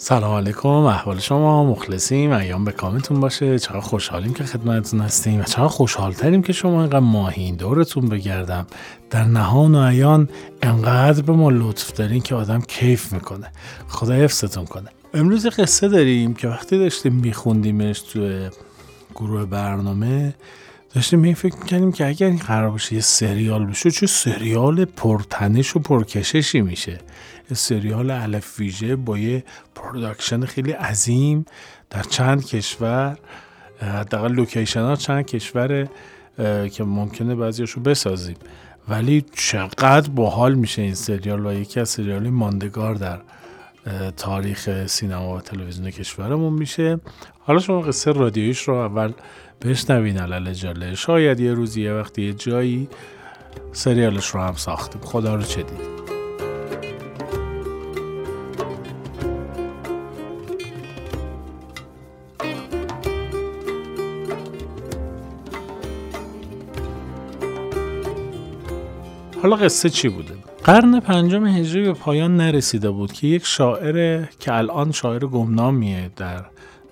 سلام علیکم احوال شما مخلصیم ایام به کامتون باشه. چقدر خوشحالیم که خدمتتون هستیم و چقدر خوشحالتریم که شما اینقدر ماهین دورتون بگردم. در نهان و عیان انقدر به ما لطف دارین که آدم کیف می‌کنه خدا حفظتون کنه. امروز قصه داریم که وقتی داشتیم میخوندیمش تو گروه برنامه داشتیم این فکر می‌کنیم که اگر این قرار باشه یه سریال بشه چه سریال پرتنش و پرکششی میشه. سریال الف ویژه با یه production خیلی عظیم در چند کشور حداقل location ها چند کشور که ممکنه بعضیاشو بسازیم. ولی چقدر باحال میشه این سریال و یکی از سریال ماندگار در تاریخ سینما و تلویزیون کشورمون میشه. حالا شما قصه رادیویش رو اول بشنوین علی العجاله شاید یه روزی یه وقتی یه جایی سریالش رو هم ساختیم. خدا رو چه دید. حالا قصه چی بوده؟ قرن پنجم هجری به پایان نرسیده بود که یک شاعر که الان شاعر گمنامیه در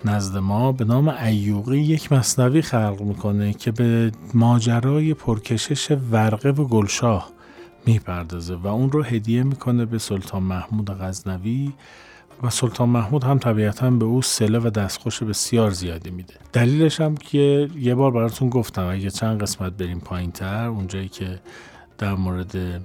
نزد ما به نام ایوقی یک مصنوی خلق می‌کنه که به ماجرای پرکشش ورقه و گلشاه می‌پردازه و اون رو هدیه می‌کنه به سلطان محمود غزنوی و سلطان محمود هم طبیعتا به او سله و دستخوش بسیار زیادی میده. دلیلش هم که یه بار براتون گفتم اگه چند قسمت بریم پایین تر اونجایی که در مورد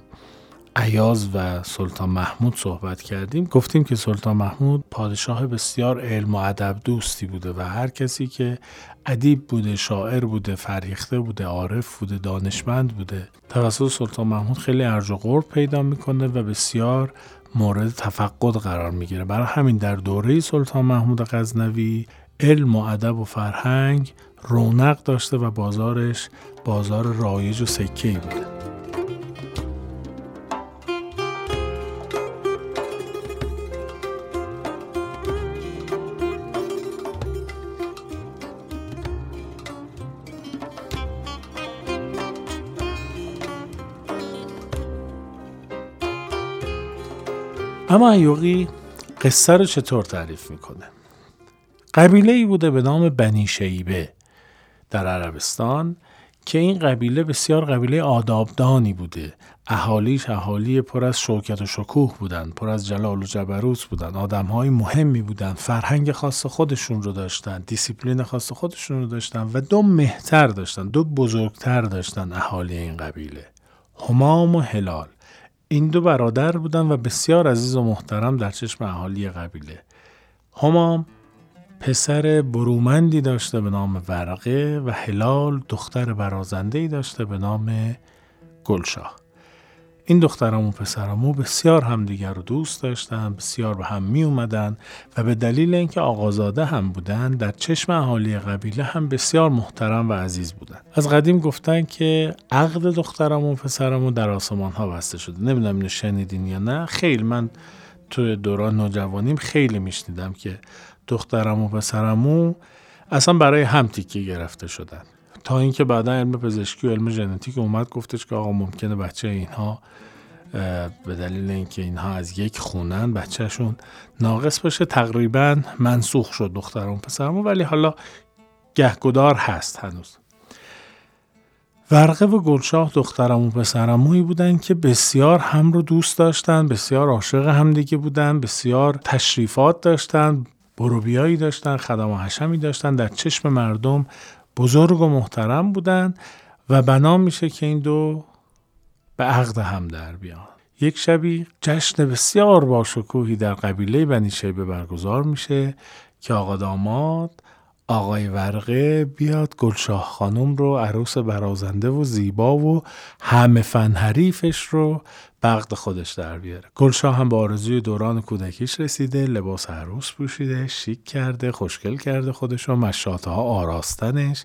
عیاز و سلطان محمود صحبت کردیم. گفتیم که سلطان محمود پادشاه بسیار علم و ادب دوستی بوده و هر کسی که ادیب بوده شاعر بوده فریخته بوده عارف بوده دانشمند بوده توسط سلطان محمود خیلی ارج و قرب پیدا می‌کنه و بسیار مورد تفقد قرار می‌گیره. برای همین در دوره سلطان محمود غزنوی علم و ادب و فرهنگ رونق داشته و بازارش بازار رایج و سکهی بوده اما عیوقی قصه رو چطور تعریف می‌کنه؟ قبیله ای بوده به نام بنی شیبه در عربستان که این قبیله بسیار قبیله آداب دانی بوده. اهالیش اهالی پر از شوکت و شکوه بودن پر از جلال و جبروت بودن. آدم های مهمی بودن فرهنگ خاص خودشون رو داشتن دیسیپلین خاص خودشون رو داشتن و دو مهتر داشتن دو بزرگتر داشتن اهالی این قبیله. همام و هلال. این دو برادر بودن و بسیار عزیز و محترم در چشم اهالی قبیله. همام پسر برومندی داشته به نام ورقه و هلال دختر برازنده داشته به نام گلشاه. این دخترم و پسرمو بسیار همدیگر رو دوست داشتن بسیار به هم می اومدن و به دلیل اینکه آقازاده هم بودن در چشم اهالی قبیله هم بسیار محترم و عزیز بودن. از قدیم گفتن که عقد دخترم و پسرمو در آسمان ها بسته شده. نمی‌دونم اینو شنیدین یا نه. خیلی من توی دوران نوجوانیم خیلی میشنیدم که دخترم و پسرمو اصلا برای هم تیکه گرفته شدن. تا اینکه بعدا علم پزشکی و علم ژنتیک اومد گفتش که آقا ممکنه بچه اینها به دلیل اینکه اینها از یک خونن بچهشون ناقص باشه تقریبا منسوخ شد دخترم پسرمو ولی حالا گهگدار هست هنوز. ورقه و گلشاه دخترم و پسرمویی بودن که بسیار هم رو دوست داشتن بسیار عاشق همدیگه بودن بسیار تشریفات داشتن بروبیایی داشتن خدم و حشمی داشتن در چشم مردم بزرگ و محترم بودن و بنا میشه که این دو به عقد هم در بیان. یک شبی جشن بسیار باشکوهی در قبیله بنی شیبه برگزار میشه که آقا داماد آقای ورقه بیاد گلشاه خانم رو عروس برازنده و زیبا و همه فن حریفش رو بغد خودش در بیاره. گلشاه هم با آرزوی دوران کودکیش رسیده لباس عروس پوشیده شیک کرده خوشگل کرده خودش رو مشاته ها آراستنش.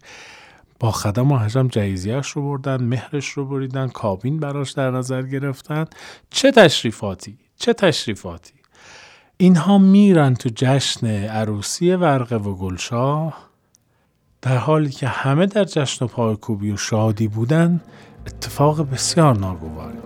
با خدم و حجم جهیزیش رو بردن مهرش رو بریدن کابین براش در نظر گرفتن. چه تشریفاتی؟ چه تشریفاتی؟ اینها میرن تو جشن عروسی ورقه و گلشاه. در حالی که همه در جشن و پایکوبی و شادی بودن اتفاق بسیار ناگواری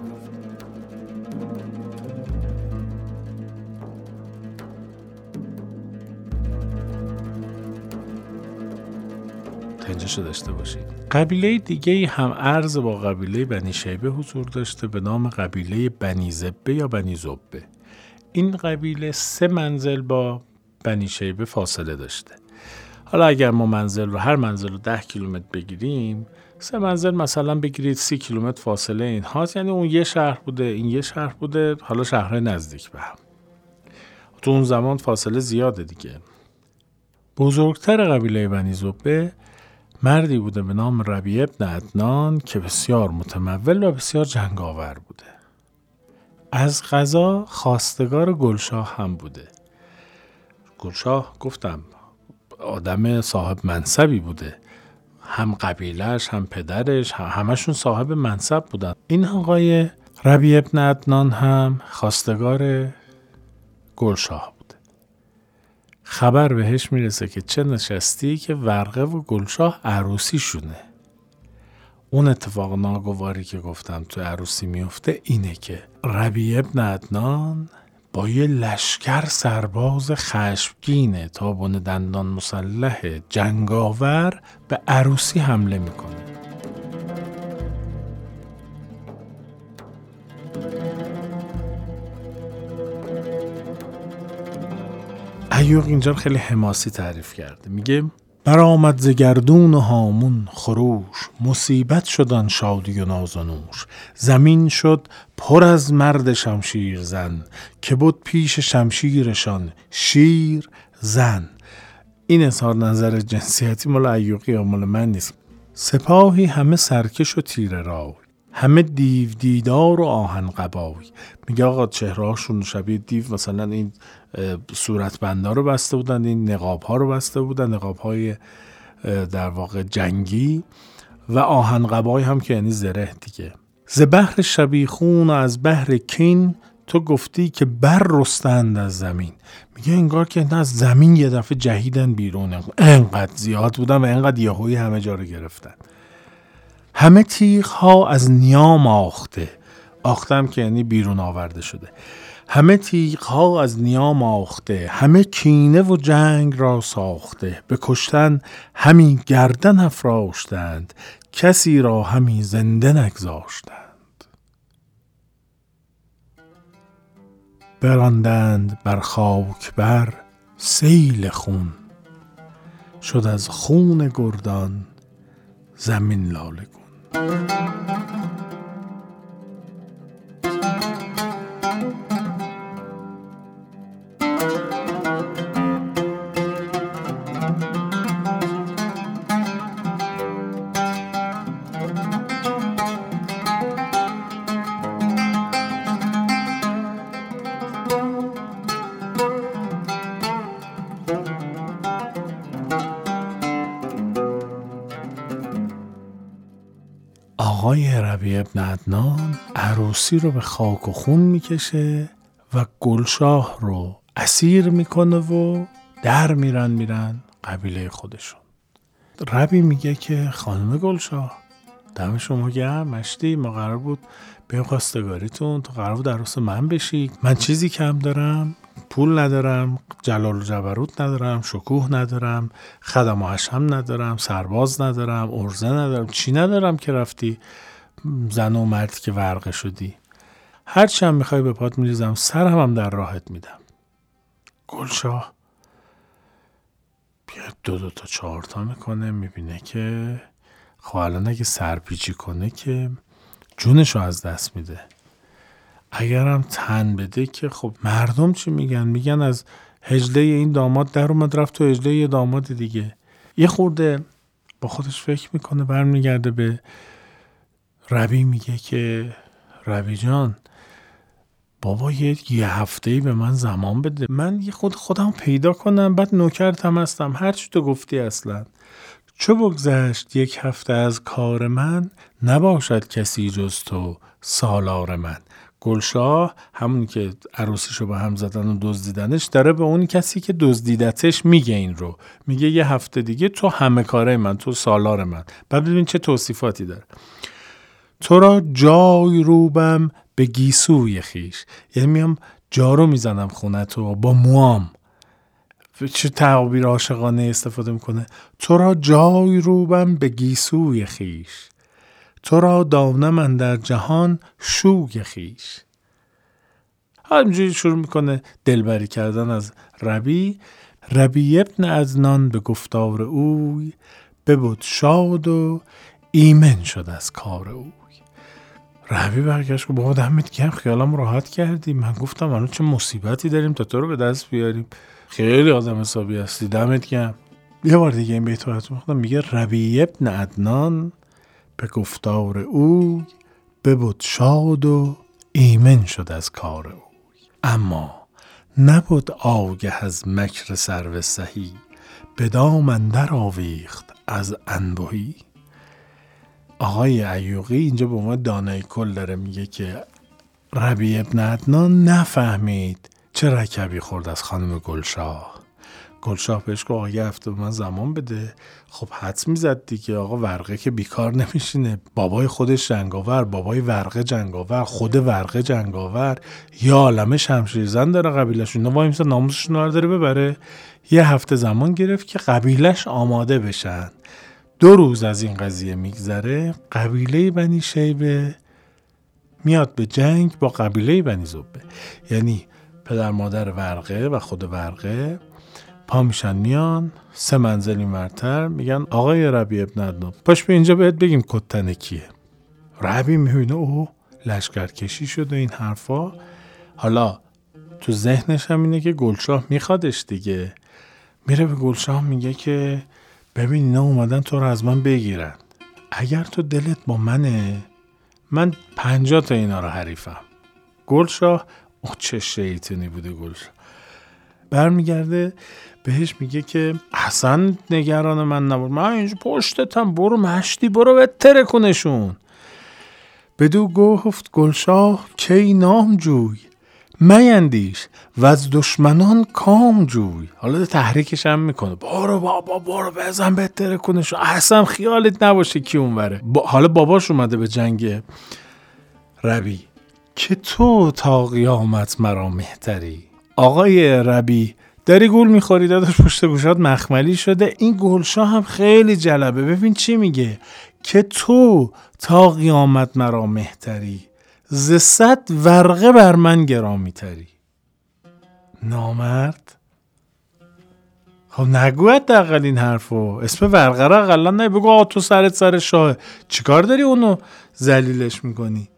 شکنجهشو داشته باشید. قبیله دیگه هم عرض با قبیله بنی شیبه حضور داشته به نام قبیله بنی زبه یا بنی زبه. این قبیله سه منزل با بنی شیبه فاصله داشته. حالا اگر ما منزل رو هر منزل رو ده کیلومتر بگیریم سه منزل مثلا بگیرید سی کیلومتر فاصله این هاست. یعنی اون یه شهر بوده این یه شهر بوده حالا شهرهای نزدیک به هم. تو اون زمان فاصله زیاده دیگه. بزرگتر قبیله بنی زبه مردی بوده به نام ربی ابن عدنان که بسیار متمول و بسیار جنگاور بوده. از غذا خواستگار گلشاه هم بوده. گلشاه گفتم آدم صاحب منصبی بوده. هم قبیلش هم پدرش همشون صاحب منصب بودن. این آقای ربی ابن عدنان هم خواستگار گلشاه خبر بهش می‌رسه که چه نشستی که ورقه و گلشاه عروسی شونه اون اتفاق ناگواری که گفتم تو عروسی میفته اینه که ربی ابن عدنان با یه لشکر سرباز خشمگینه تابون دندان مسلح جنگاور به عروسی حمله می‌کنه. ایوق اینجا خیلی حماسی تعریف کرده. میگه برآمد ز گردون و هامون خروش مصیبت شدن شادی و ناز و نوش. زمین شد پر از مرد شمشیر زن که بود پیش شمشیرشان شیر زن. این اظهار نظر جنسیتی مال ایوقی یا مال من نیست. سپاهی همه سرکش و تیره راوی همه دیو دیدار و آهن قبای. میگه آقا چهرهاشون شبیه دیو مثلا این صورتبندا رو بسته بودن این نقاب ها رو بسته بودن نقاب های در واقع جنگی و آهن قبای هم که یعنی زره دیگه. ز بحر شبیخون و از بحر کین تو گفتی که بر رستند از زمین. میگه انگار که نه از زمین یه دفعه جهیدن بیرون. انقدر زیاد بودن و انقدر یهویی همه جا رو گرفتن. همه تیغ ها از نیام آخته. آختم که یعنی بیرون آورده شده. همه تیغ ها از نیام آخته همه کینه و جنگ را ساخته. به کشتن همین گردن افراشتند کسی را همین زنده نگذاشتند. براندند بر خاک بر سیل خون شد از خون گردان زمین لاله آقای ربی ابن عدنان عروسی رو به خاک و خون می‌کشه و گلشاه رو اسیر می‌کنه و در میرن میرن قبیله خودشون. ربی میگه که خانم گلشاه دم شما گرم. مشتی ما قرار بود به خواستگاریتون. تو قرار بود عروس من بشی. من چیزی کم دارم. پول ندارم. جلال و جبروت ندارم. شکوه ندارم. خدم و حشم ندارم. سرباز ندارم. ارزه ندارم. چی ندارم که رفتی زن و مردی که ورقه شدی؟ هرچی هم می‌خوای به پات میریزم. سر هم در راحت میدم. گلشاه. بیاد دو دو تا چهار تا می‌کنه. می‌بینه که خب الان اگه سرپیچی کنه که جونشو از دست میده. اگرم تن بده که خب مردم چی میگن؟ میگن از هجله این داماد در اومد رفت تو هجله یه داماد دیگه. یه خورده با خودش فکر می‌کنه برمیگرده به ربی میگه که ربی جان بابا یه, هفته ای به من زمان بده. من یه خود خودم پیدا کنم بعد نوکرتم هستم. هرچی تو گفتی اصلا. چو بگذشت یک هفته از کار من نباشد کسی جز تو سالار من. گلشاه همون که عروسیشو به هم زدن و دزدیدنش داره به اون کسی که دزدیدتش میگه این رو. میگه یه هفته دیگه تو همه کاره من تو سالار من. بعد ببین چه توصیفاتی داره. تو را جای روبم به گیسوی خیش. یعنی میام جارو می‌زنم خونه تو با موام. چه تعابیر عاشقانه استفاده می‌کنه؟ تو را جای روبم به گیسوی خیش. تو را دانه من در جهان شوی خیش. همینجوری شروع می‌کنه دلبری کردن از ربی. ربی ابن ازنان به گفتار اوی ببود شاد و ایمن شد از کار اوی. ربی برگشت که بابا دمت گرم خیالم راحت کردی. من گفتم الان چه مصیبتی داریم تا تو رو به دست بیاریم. خیلی آدم حسابی هستی. دمت گرم. یه بار دیگه این بیت رو میگه ربی ابن عدنان به گفتار اوی ببود شاد و ایمن شد از کار اوی. اما نبود آگه از مکر سرو سهی به دام در آویخت از انبهی. آقای ایوقی اینجا به ما دانای کل داره میگه که ربی ابن عدنان نفهمید چه رکبی خورد از خانم گلشاه؟ گلشاه بهش که آقا یه هفته من زمان بده. خب حدس می‌زد دیگه. آقا ورقه که بیکار نمیشینه. بابای خودش جنگاور بابای ورقه جنگاور خود ورقه جنگاور. یا عالمه شمشیرزن داره قبیلشون وای میسه ناموسشون داره ببره. یه هفته زمان گرفت که قبیلش آماده بشن. دو روز از این قضیه میگذره قبیله بنی شیبه میاد به جنگ با قبیله بنی زبه. یعنی پدر مادر ورقه و خود ورقه پا میشن میان. سه منزل این میگن آقای ربی ابن عدنان پاش به اینجا بهت بگیم کتن کیه. ربی می‌بینه او لشکرکشی شده این حرفا. حالا تو ذهنش هم اینه که گلشاه میخوادش دیگه. میره به گلشاه میگه که ببین اینا اومدن تو رو از من بگیرن. اگر تو دلت با منه من پنجاه تا اینا رو حریفم. گلشاه او چه شیطانی بوده گلشاه برمیگرده بهش میگه که اصلا نگران من نبود. من اینجا پشتتم برو مشتی برو بتره کنشون بدو گفت گلشاه کی نام جوی؟ میندیش و از دشمنان کام جوی. حالا تحریکش هم می‌کنه. برو بابا برو بزن بهتره کنشون اصلا خیالت نباشه کی اونوره. با حالا باباش اومده به جنگ ربی که تو تا قیامت مرا مهتری. آقای ربی داری گول می‌خوری داداش؟ پشت گوشات مخملی شده. این گلشا هم خیلی جلبه. ببین چی میگه. که تو تا قیامت مرا مهتری. ز صد ورقه بر من گرامی تری. نامرد؟ خب نگو حداقل این حرفو. اسم ورقه رو اقلا نه بگو آقا تو سرت سر شاه. چیکار داری اونو زلیلش می‌کنی؟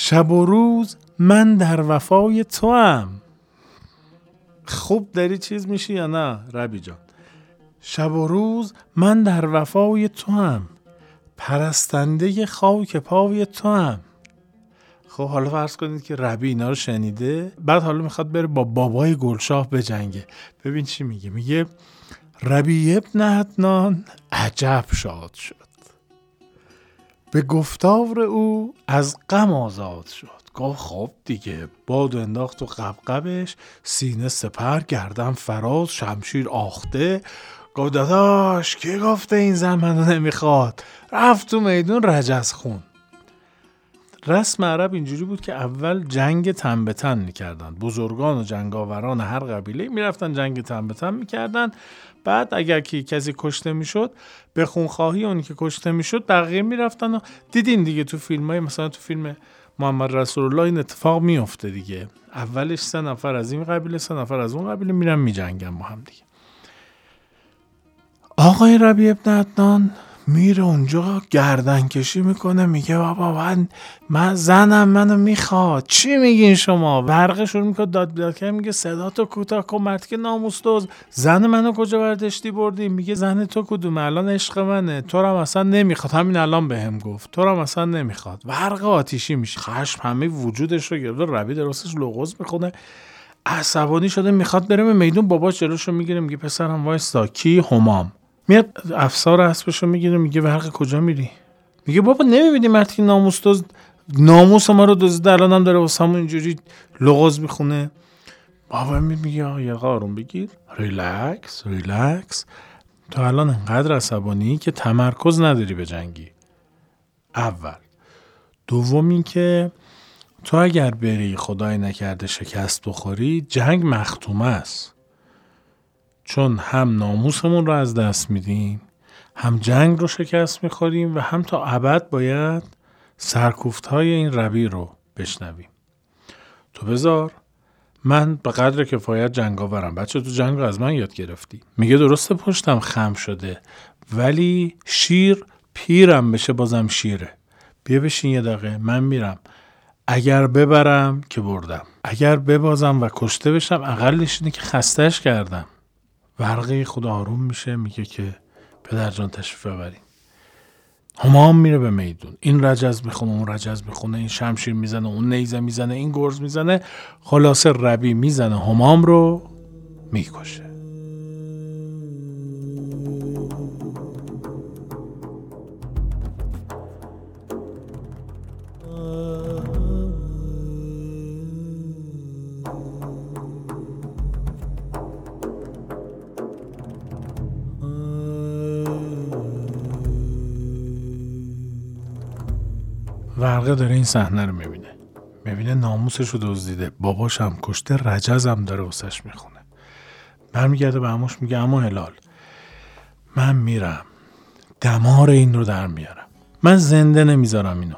شب و روز من در وفای تو هم خوب داری چیز میشی یا نه ربی جان؟ شب و روز من در وفای تو هم پرستنده خاک پای تو هم خب حالا فرض کنید که ربی اینا رو شنیده بعد حالا می‌خواد بره با بابای گلشاه بجنگه. ببین چی میگه؟ میگه ربی ابن عدنان عجب شاد شد. به گفتار او از غم آزاد شد. گفت خب دیگه باد انداخت و قبقبش سینه سپر گردن فراز شمشیر آخته. گفت داداش کی گفته این زن منو نمی‌خواد؟ رفت تو میدون رجز خون. رسم عرب اینجوری بود که اول جنگ تن به تن می‌کردن. بزرگان و جنگاوران هر قبیله می‌رفتن جنگ تن به تن می‌کردن. بعد اگر که کسی کشته می‌شد به خونخواهی اون که کشته می‌شد بقیه می‌رفتن و دیدین دیگه تو فیلم های مثلا تو فیلم محمد رسول الله این اتفاق میفته دیگه. اولش سه نفر از این قبیله سه نفر از اون قبیله میرن میجنگن با هم دیگه. آقای ربی ابن عدنان میره اونجا گردن کشی می‌کنه میگه بابا من, من زنم منو می‌خواد. چی میگین شما؟ برقه شروع می‌کنه داد بیداد که میگه صدا تو کوتاه کن مرد که ناموس دوز. زن منو کجا بردشتی بردی؟ میگه زن تو کدوم الان عشق منه. تو رو اصلا نمی‌خواد. همین الان بهم هم گفت. تو رو اصلا نمی‌خواد. برق آتیشی میشه. خشم همه وجودش رو گرفته ربی درستش لغز می‌خونه. عصبانی شده می‌خواد بره میدون. بابا جلوشو می‌گیره میگه پسرم وایستا. کی؟ همام میاد افسار اسبشو می‌گیره میگه ورقه کجا میری؟ میگه بابا نمی‌بینی که ناموس دزد ناموس ما رو دزدیده الان هم داره واسه اینجوری لغز می‌خونه. بابا میگه یه آروم بگیر. relax relax. تو الان انقدر عصبانی که تمرکز نداری بجنگی. اول. دوم که تو اگر بری خدای نکرده شکست بخوری جنگ مختومه است. چون هم ناموسمون رو از دست میدیم هم جنگ رو شکست می‌خوریم و هم تا ابد باید سرکوفت های این ربی رو بشنویم. تو بذار من به قدر کفایت جنگاورم بچه تو جنگ از من یاد گرفتی. میگه درسته پشتم خم شده ولی شیر پیرم بشه بازم شیره. بیا بشین یه دقیقه من میرم. اگر ببرم که بردم. اگر ببازم و کشته بشم اقلش اینه که خستش کردم. ورقه خدا آروم میشه میگه که پدر جان تشریف ببریم همام میره به میدون. این رجز می‌خونه اون رجز می‌خونه این شمشیر می‌زنه اون نیزه می‌زنه این گرز می‌زنه. خلاصه ربی می‌زنه همام رو می‌کشه. ورقه داره این صحنه رو می‌بینه. می‌بینه ناموسش رو دزدیده. باباش هم کشته رجز هم داره واسش می‌خونه. برمیگرده به اموش میگه اما هلال من میرم. دمار این رو در میارم. من زنده نمی‌ذارم اینو.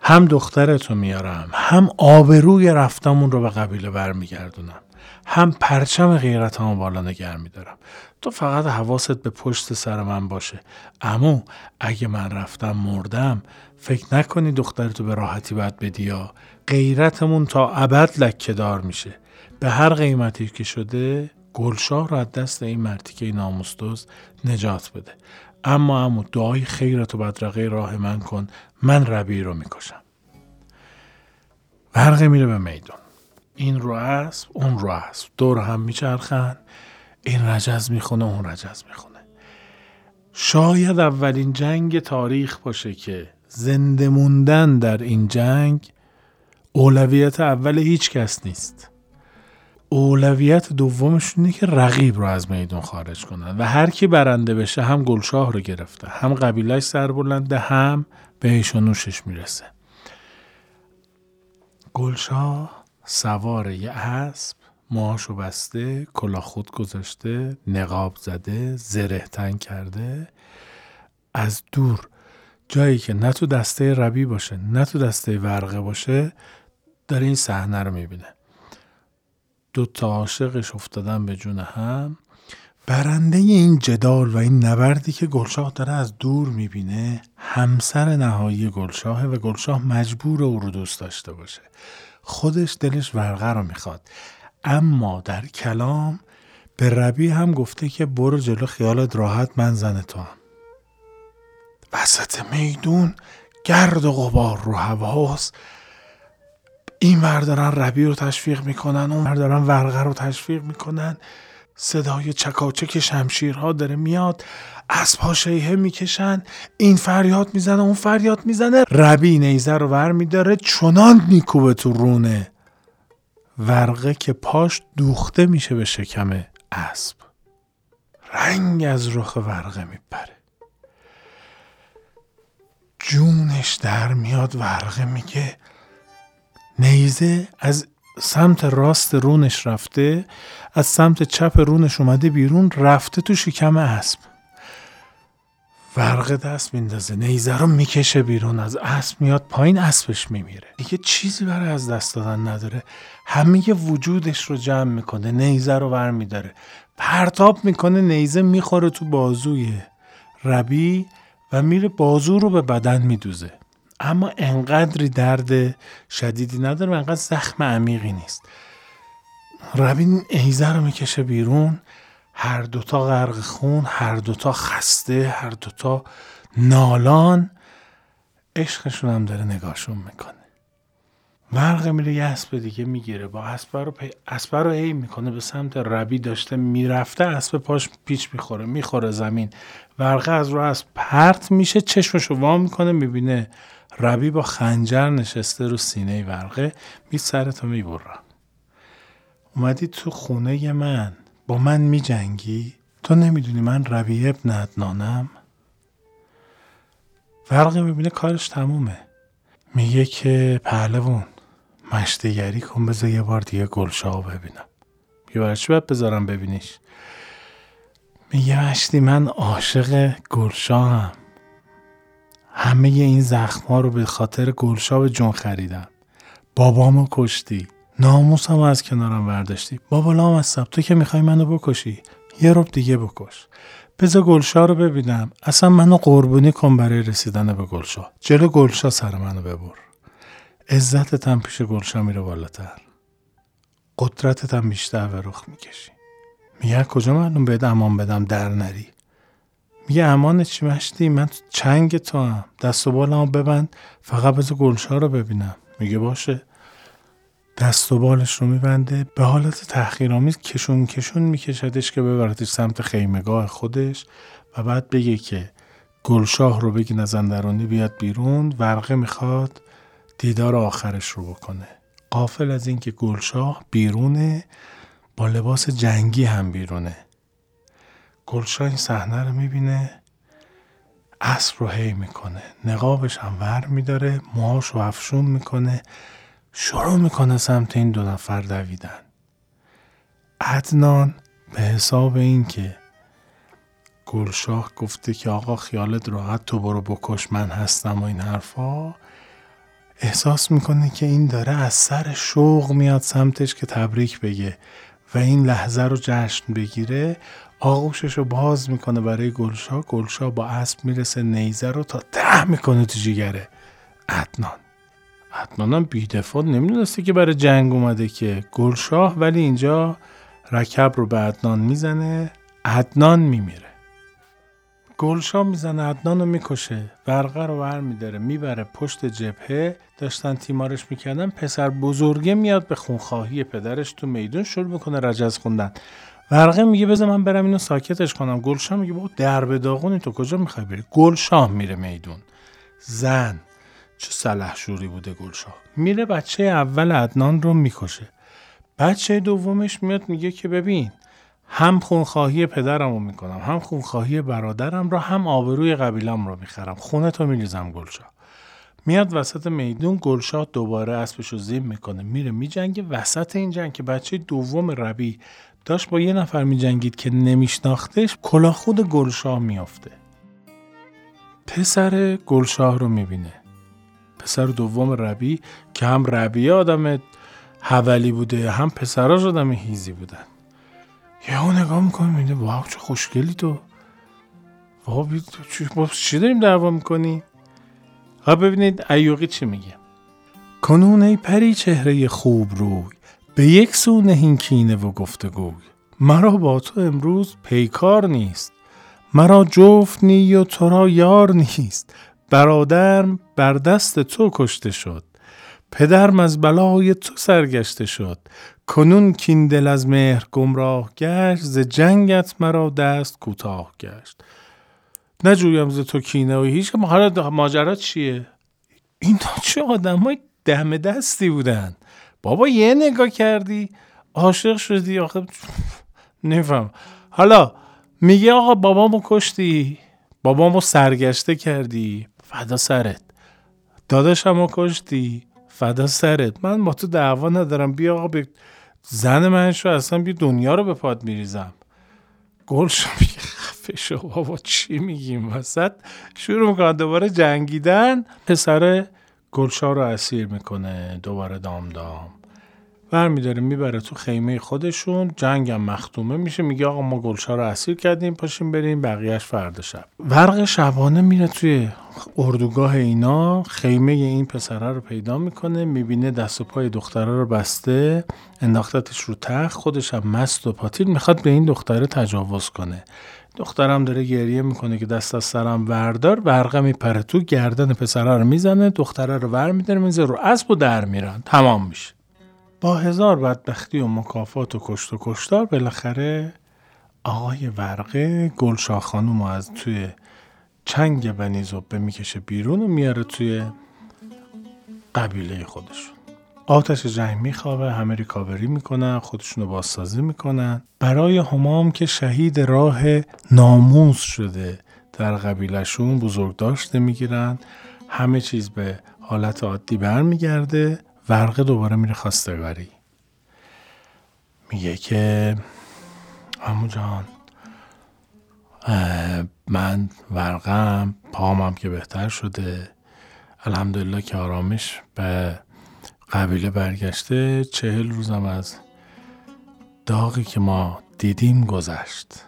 هم دخترتو میارم. هم آبروی رفتمون رو به قبیله برمیگردونم. هم پرچم غیرت هم بالا نگر میدارم. تو فقط حواست به پشت سر من باشه. امو اگه من رفتم مردم فکر نکنی دخترتو به راحتی باید بدی یا؟ غیرتمون تا ابد لکه دار میشه. به هر قیمتی که شده گلشاه رو از دست این مرتیکه ناموستوز نجات بده. اما امو دعای خیرتو بدرقه راه من کن. من ربی رو می‌کشم. برقه میره به میدون این رو اسب اون رو اسب. دور هم میچرخن. این رجز می‌خونه اون رجز می‌خونه. شاید اولین جنگ تاریخ باشه که زنده موندن در این جنگ اولویت اول هیچ کس نیست. اولویت دومش اینه که رقیب رو از میدون خارج کنن و هر کی برنده بشه هم گلشاه رو گرفته هم قبیلش سر بلنده هم بهش و نوشش می‌رسه. گلشاه سوار یه اسب موهاشو بسته کلا خود گذاشته نقاب زده زره تن کرده. از دور جایی که نه تو دسته ربی باشه نه تو دسته ورقه باشه داره این صحنه رو می‌بینه. دو تا عاشقش افتادن به جون هم. برنده این جدال و این نبردی که گلشاه داره از دور می‌بینه همسر نهایی گلشاهه و گلشاه مجبور او رو دوست داشته باشه. خودش دلش ورقه رو می‌خواد. اما در کلام به ربی هم گفته که برو جلو خیالت راحت من زن تو هم وسط میدون گرد و غبار رو هواست این دارن ربی رو تشویق می‌کنن اون دارن ورقه رو تشویق می‌کنن. صدای چکاچک شمشیرها داره میاد اسبها شیهه می‌کشن این فریاد می‌زنه اون فریاد می‌زنه. ربی نیزه رو ور میداره چنان میکوبه تو رونه. ورقه که پاش دوخته میشه به شکم اسب. رنگ از رخ ورقه میپره. جونش در میاد ورقه میگه نیزه از سمت راست رونش رفته از سمت چپ رونش اومده بیرون رفته تو شکم اسب. ورقه دست میندازه نیزه رو می‌کشه بیرون از اسب میاد پایین اسبش میمیره. دیگه چیزی برای از دست دادن نداره. همه وجودش رو جمع می‌کنه نیزه رو ور میداره پرتاب می‌کنه نیزه می‌خوره تو بازوی ربی و میره بازو رو به بدن میدوزه. اما انقدری درد شدیدی نداره و انقدر زخم عمیقی نیست. ربی ایزه رو می‌کشه بیرون. هر دوتا غرق خون هر دوتا خسته هر دوتا نالان. عشقشون هم داره نگاهشون می‌کنه. ورقه میره یه اسب دیگه می‌گیره. با اسب رو پی... اسب رو می‌کنه. به سمت ربی داشته می‌رفته اسب پاش پیچ می‌خوره می‌خوره زمین. ورقه از رو اسب پرت میشه چشمشو وا می‌کنه می‌بینه ربی با خنجر نشسته رو سینه ورقه می سرتو می‌برم اومدی تو خونه من. با من می جنگی؟ تو نمی‌دونی من ربی ابن عدنانم؟ ورقه می‌بینه کارش تمومه. میگه که پهلوون مشتگری کن بذار یه بار دیگه گلشاه ببینم. یه برای چی بذارم ببینیش؟ میگه مشتی من عاشق گلشاهم. همه این زخم ها رو به خاطر گلشا به جون خریدم. بابامو کشتی. ناموسم از کنارم برداشتی. بابا لام از تو که می‌خوای منو بکشی؟ یه رب دیگه بکش. بذار گلشا رو ببینم. اصلا منو قربونی کن برای رسیدن به گلشا. جلو گلشا سر منو ببر. عزتتم پیش گلشا میره بالاتر. قدرتتم بیشتر به رخ می‌کشی. میگه کجا معلوم بهت امان بدم در نری؟ میگه امان چی مشتی؟ من چنگ تو هم. دست و بالمو ببند. فقط بذار گلشا رو ببینم. میگه باشه. دست و بالش رو میبنده. به حالت تحقیرآمیز کشون کشون میکشدش که ببردش سمت خیمگاه خودش و بعد بگه که گلشاه رو بگی نزندرانی بیاد بیرون. ورقه می‌خواد دیدار آخرش رو بکنه. قافل از اینکه گلشاه بیرونه با لباس جنگی هم بیرونه. گلشاه این صحنه رو می‌بینه اسب رو هی می‌کنه. نقابش هم ور میداره موهاش رو افشون می‌کنه. شروع می‌کنه سمت این دو نفر دویدن. عدنان به حساب این که گلشاه گفته که آقا خیالت راحت تو برو بکش من هستم و این حرفا احساس می‌کنه که این داره از سر شوق میاد سمتش که تبریک بگه و این لحظه رو جشن بگیره. آغوشش رو باز می‌کنه برای گلشاه. گلشاه با اسب می‌رسه نیزه رو تا ده می‌کنه تو جیگره. عدنان. حتما بیدفاع نمی‌دونسته که برای جنگ اومده که گلشاه ولی اینجا رکب رو به عدنان می‌زنه عدنان میمیره. گلشاه می‌زنه عدنان رو می‌کشه ورقه رو ور میداره می‌بره پشت جبهه. داشتن تیمارش می‌کردن پسر بزرگه میاد به خونخواهی پدرش تو میدون شروع می‌کنه رجز خوندن. ورقه میگه بذار من برم اینو ساکتش کنم. گلشاه میگه با درب داغونی تو کجا می‌خوای بری؟ گلشاه میره میدون. زن. چه سلحشوری بوده گلشاه میره بچه اول عدنان رو می‌کشه. بچه دومش میاد میگه که ببین هم خونخواهی پدرم رو می‌کنم هم خونخواهی برادرم رو هم آبروی قبیلم رو می‌خرم. خونه تو میریزم گلشاه میاد وسط میدون گلشاه دوباره اسبش رو زیم می‌کنه. میره میجنگه وسط این جنگ که بچه دوم ربی داشت با یه نفر میجنگید که نمیشناختش کلا خود گلشاه میافته. پسر گلشاه رو می‌بینه. پسر دوم ربی که هم ربی آدم حولی بوده هم پسراش آدم هیزی بودن. یهو نگاه می‌کنه میده واو چه خوشگلی تو. واو چی داریم دعوا می‌کنی؟ ها ببینید ایوقی چی میگه. کنون ای پری چهره خوب روی به یک سو نهین کینه و گفتگوی. مرا با تو امروز پیکار نیست. مرا جفت نی و تو را یار نیست. برادرم بر دست تو کشته شد. پدرم از بلای تو سرگشته شد. کنون کین دل از مهر گمراه گشت ز جنگت مرا دست کوتاه گشت. نجویم ز تو کینه و هیچ. حالا ماجرا چیه؟ این چه آدم های دم دستی بودن؟ بابا یه نگاه کردی؟ عاشق شدی آخه؟ نفهم حالا میگه آقا بابامو کشتی؟ بابامو سرگشته کردی؟ فدا سرت. داداشمو کشتی؟ فدا سرت. من با تو دعوا ندارم. بیا آقا به زن من شو اصلا بیا دنیا رو به پاد میریزم. گل شو خفه شو بابا. چی میگیم؟ وسط شروع می‌کنن دوباره جنگیدن. پسر گلشا رو اسیر می‌کنه. دوباره دام دام برمیداره می‌بره تو خیمه خودشون. جنگم مختومه میشه. میگه آقا ما گلشا رو اسیر کردیم پاشیم بریم بقیهش فردا شب. ورق شبانه میره توی اردوگاه اینا. خیمه این پسره رو پیدا می‌کنه. می‌بینه دست و پای دختره رو بسته انداختتش رو تخت. خودش هم مست و پاتیل می‌خواد به این دختره تجاوز کنه. دخترم داره گریه می‌کنه که دست از سرم وردار. برقه میپره تو گردن پسره رو می‌زنه. دختره رو ور میداره میزه رو اسب و در میرن. تمام میشه. با هزار بدبختی و مکافات و کشت و کشتار بالاخره آقای ورقه گلشاه خانوم از توی چنگ بنی زبه می‌کشه بیرون و میاره توی قبیله خودشون آتش جنگ میخوابه همه ریکاوری می‌کنن خودشونو بازسازی می‌کنن. برای همام که شهید راه ناموس شده در قبیلشون بزرگ داشته می‌گیرن. همه چیز به حالت عادی برمیگرده. ورقه دوباره میره خواستگاری. میگه که امو جان من ورقم پامم که بهتر شده. الحمدلله که آرامش به قبیله برگشته. چهل روزم از داغی که ما دیدیم گذشت.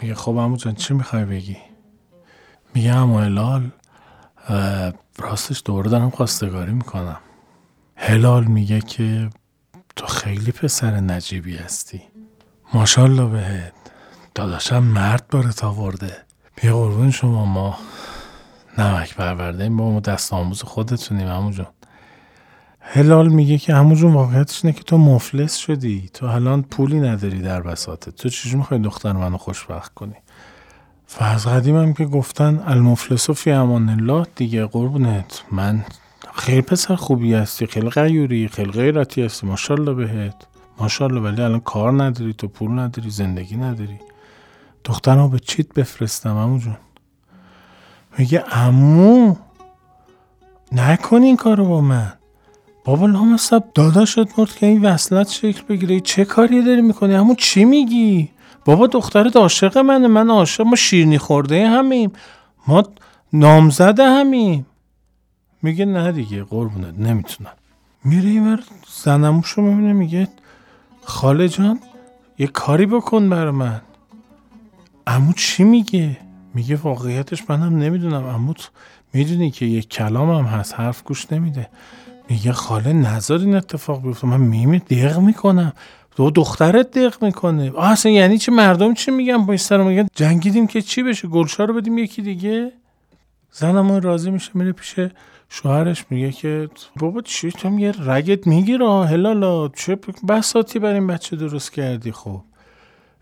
میگه خب امو جان چی می‌خوای بگی؟ میگه امو هلال راستش دوباره دارم خواستگاری می‌کنم. هلال میگه که تو خیلی پسر نجیبی هستی. ماشالله بهت. داداشم مرد بارت آورده. بیا قربون شما ما نمک پرورده با ما دست آموز خودتونیم همون جون. هلال میگه که همون جون واقعیتش اینه که تو مفلس شدی. تو الان پولی نداری در بساطت. تو چجور می‌خوای دختر منو خوشبخت کنی؟ فرض قدیم هم که گفتن المفلس فی امان الله. دیگه قربونت. من خیلی پسر خوبی هستی خیلی غیوری خیلی غیرتی هستی. ماشاءالله بهت. ماشاءالله ولی الان کار نداری تو پول نداری زندگی نداری. دخترمو به چیت بفرستم امو جون؟ میگه امو نکن این کارو با من. بابا لامصب داداشت مرد که این وصلت شکل بگیره. چه کاری داری می‌کنی؟ همون چی میگی؟ بابا دخترت عاشق منه. من عاشق ما شیرنی خورده همیم. ما نامزده همیم. میگه نه دیگه قربونت نمی‌تونم. میره این زنموشو می‌بینه میگه خاله جان یه کاری بکن برا من. امو چی میگه؟ میگه واقعیتش منم نمی‌دونم. اموت می‌دونی که یه کلام هم هست حرف گوش نمیده. میگه خاله نظر این اتفاق بیفته. من میمه دق می‌کنم. دو دخترت دق می‌کنه. اصلا یعنی چه مردم چی میگن؟ با سر میگن جنگیدیم که چی بشه؟ گلشا رو بدیم یکی دیگه؟ زنم راضی میشه میره پیش شوهرش میگه که بابا چی؟ تو یه رگت می‌گیره هلالا چه بساتی بر این بچه درست کردی؟ خب.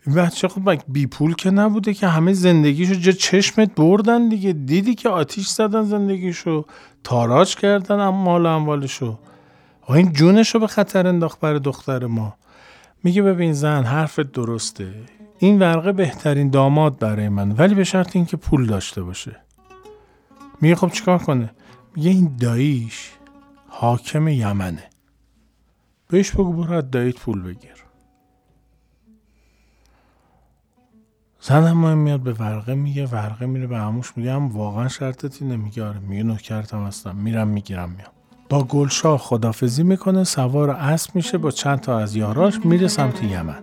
این بچه خب بی پول که نبوده که همه زندگیشو جا چشمت بردن دیگه؟ دیدی که آتیش زدن زندگیشو تاراج کردن اما مال اموالشو. این جونشو به خطر انداخت برای دختر ما. میگه ببین زن حرفت درسته. این ورقه بهترین داماد برای من ولی به شرط اینکه پول داشته باشه. میگه خب چیکار کنه؟ میگه این داییش حاکم یمنه. بهش بگو برو داییت پول بگیر. زن ما میاد به ورقه میگه ورقه میره به عموش میگه هم واقعا شرطتی نمیگه آره میگه نوکرتم هستم. میرم می‌گیرم میام. با گلشاه خدافزی می‌کنه سوار اسب میشه با چند تا از یاراش میره سمت یمن.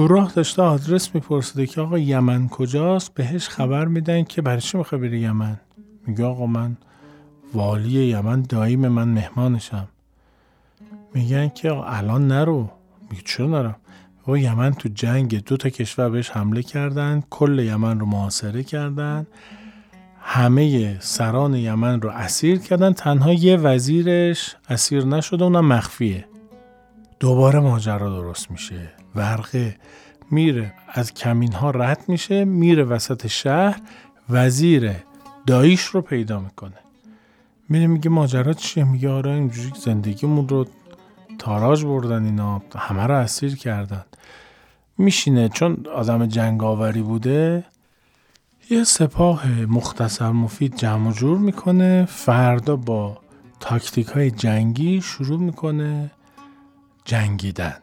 تو راه داشته آدرس میپرسیده که آقا یمن کجاست؟ بهش خبر میدن که برای چی می‌خوای بری یمن؟ میگه آقا من والی یمن دایم من مهمانشم. میگن که الان نرو. میگه چرا نرم؟ و یمن تو جنگ دو تا کشور بهش حمله کردن کل یمن رو محاصره کردن. همه سران یمن رو اسیر کردن. تنها یه وزیرش اسیر نشده اونم مخفیه. دوباره ماجرا درست میشه. ورقه میره. از کمین ها رد میشه میره وسط شهر وزیر داییش رو پیدا می‌کنه. میره میگه ماجرا چیه؟ میگه آره اینجوری زندگیمون رو تاراج بردن اینا همه رو اسیر کردن. میشینه چون آدم جنگاوری بوده یه سپاه مختصر مفید جمع جور می‌کنه. فردا با تاکتیک های جنگی شروع می‌کنه جنگیدن.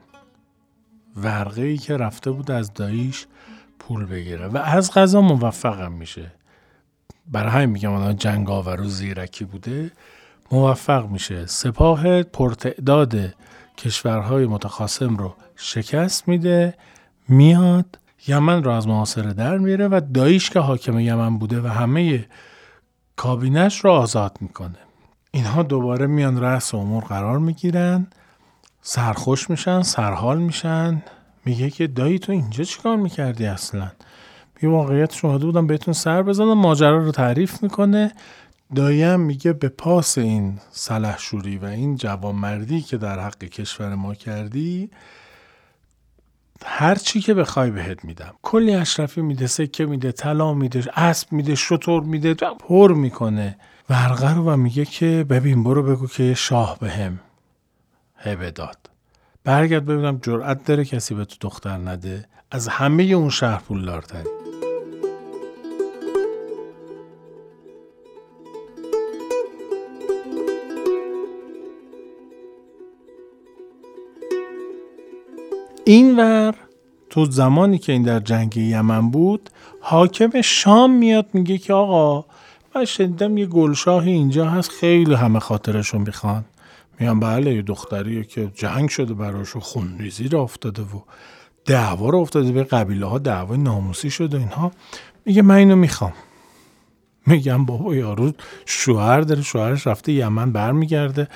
ورقه ای که رفته بود از داییش پول بگیره. و از غذا موفقم میشه. برای همین میگم آدم جنگاور و زیرکی بوده موفق میشه. سپاه پرتعداد کشورهای متخاصم رو شکست میده میاد یمن رو از محاصره در میره و داییش که حاکم یمن بوده و همه کابینش رو آزاد می‌کنه. اینها دوباره میان رأس امور قرار می‌گیرن. سرخوش میشن سرحال میشن. میگه که دایی تو اینجا چیکار می‌کردی اصلا؟ بی واقعیت شما بودم بهتون سر بزنم ماجرا رو تعریف می‌کنه. دایم میگه به پاس این سلحشوری و این جوانمردی که در حق کشور ما کردی هر چی که بخوای بهت میدم. کلی اشرفی میده سکه میده طلا میده اسب میده شطور میده پر می‌کنه. ورقه رو و میگه که ببین برو بگو که شاه بهم. هبه داد. برگرد ببینم جرأت داره کسی به تو دختر نده. از همه اون شهر پولدارتری. اینور تو زمانی که این در جنگ یمن بود حاکم شام میاد میگه که آقا من شنیدم یه گلشاهی اینجا هست خیلی همه خاطرشون می‌خوان. میان بله یه دختریه که جنگ شده براش و خونریزی را افتاده و دعوا رو افتاده به قبیله ها دعوای ناموسی شده اینها. میگه من اینو می‌خوام. میگم بابا یارو شوهر داره شوهرش رفته یمن برمیگرده.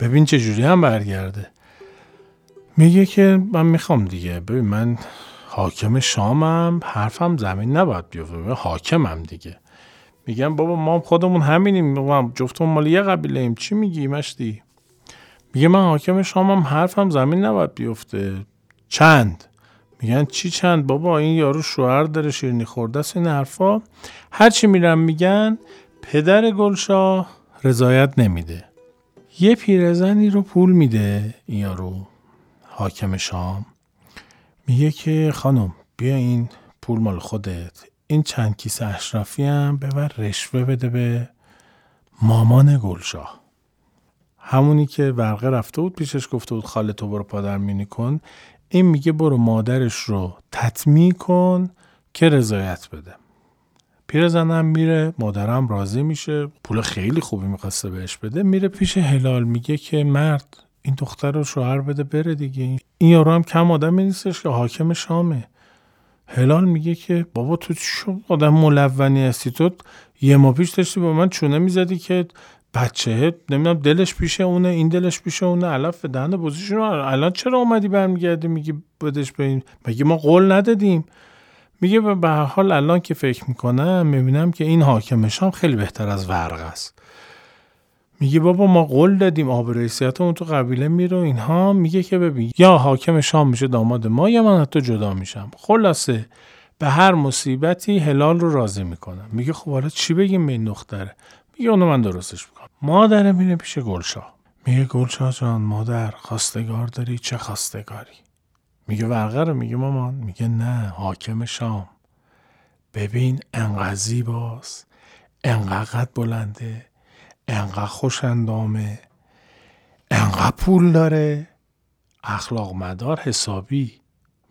ببین چه جوری هم برگرده. میگه که من می‌خوام دیگه. ببین من حاکم شامم حرفم زمین نباید بیفته. حاکمم دیگه. میگم بابا ما خودمون همینیم. جفتمون مال یه قبیله ایم چی میگی مشتی؟ میگه من حاکم شامم حرفم زمین نباید بیفته. چند؟ میگن چی چند؟ بابا این یارو شوهر داره شیرینی خورده است این حرفا. هرچی میرم میگن پدر گلشاه رضایت نمیده. یه پیرزنی رو پول میده این یارو حاکم شام. میگه که خانم بیا این پول مال خودت. این چند کیسه اشرافی هم ببر رشوه بده به مامان گلشاه. همونی که ورقه رفته بود پیشش گفته بود خاله تو برو پادر مینی کن. این میگه برو مادرش رو تطمیع کن که رضایت بده. پیرزنم میره مادرم راضی میشه پول خیلی خوبی می‌خواسته بهش بده. میره پیش هلال میگه که مرد این دختر رو شوهر بده بره دیگه. این یارو هم کم آدمی نیستش که حاکم شامه. هلال میگه که بابا تو چون آدم ملونی هستی؟ تو یه ما پیش داشتی با من چونه می‌زدی که بچه نمی‌دونم دلش پیشه اونه این دلش پیشه اونه. علف به دهن الان چرا اومدی برمیگردی؟ میگی بدش به این. مگه ما قول ندادیم؟ میگه به هر حال الان که فکر می‌کنم می‌بینم که این حاکم شام خیلی بهتر از ورق است. میگه بابا ما قول دادیم آب اون تو قبیله میره اینها. میگه که ببین یا حاکم شام میشه داماد ما یا من تو جدا میشم. خلاصه به هر مصیبتی هلال رو راضی می‌کنم. میگه خب حالا چی بگیم به این دختره؟ میگه اونو من درستش مادره میره پیش گلشاه میگه گلشاه جان مادر خواستگار داری؟ چه خواستگاری؟ میگه ورقه رو؟ میگه مامان. میگه نه حاکم شام. ببین انقدر زیباست. انقدر بلنده. انقدر خوش اندامه. انقدر پول داره. اخلاق مدار حسابی.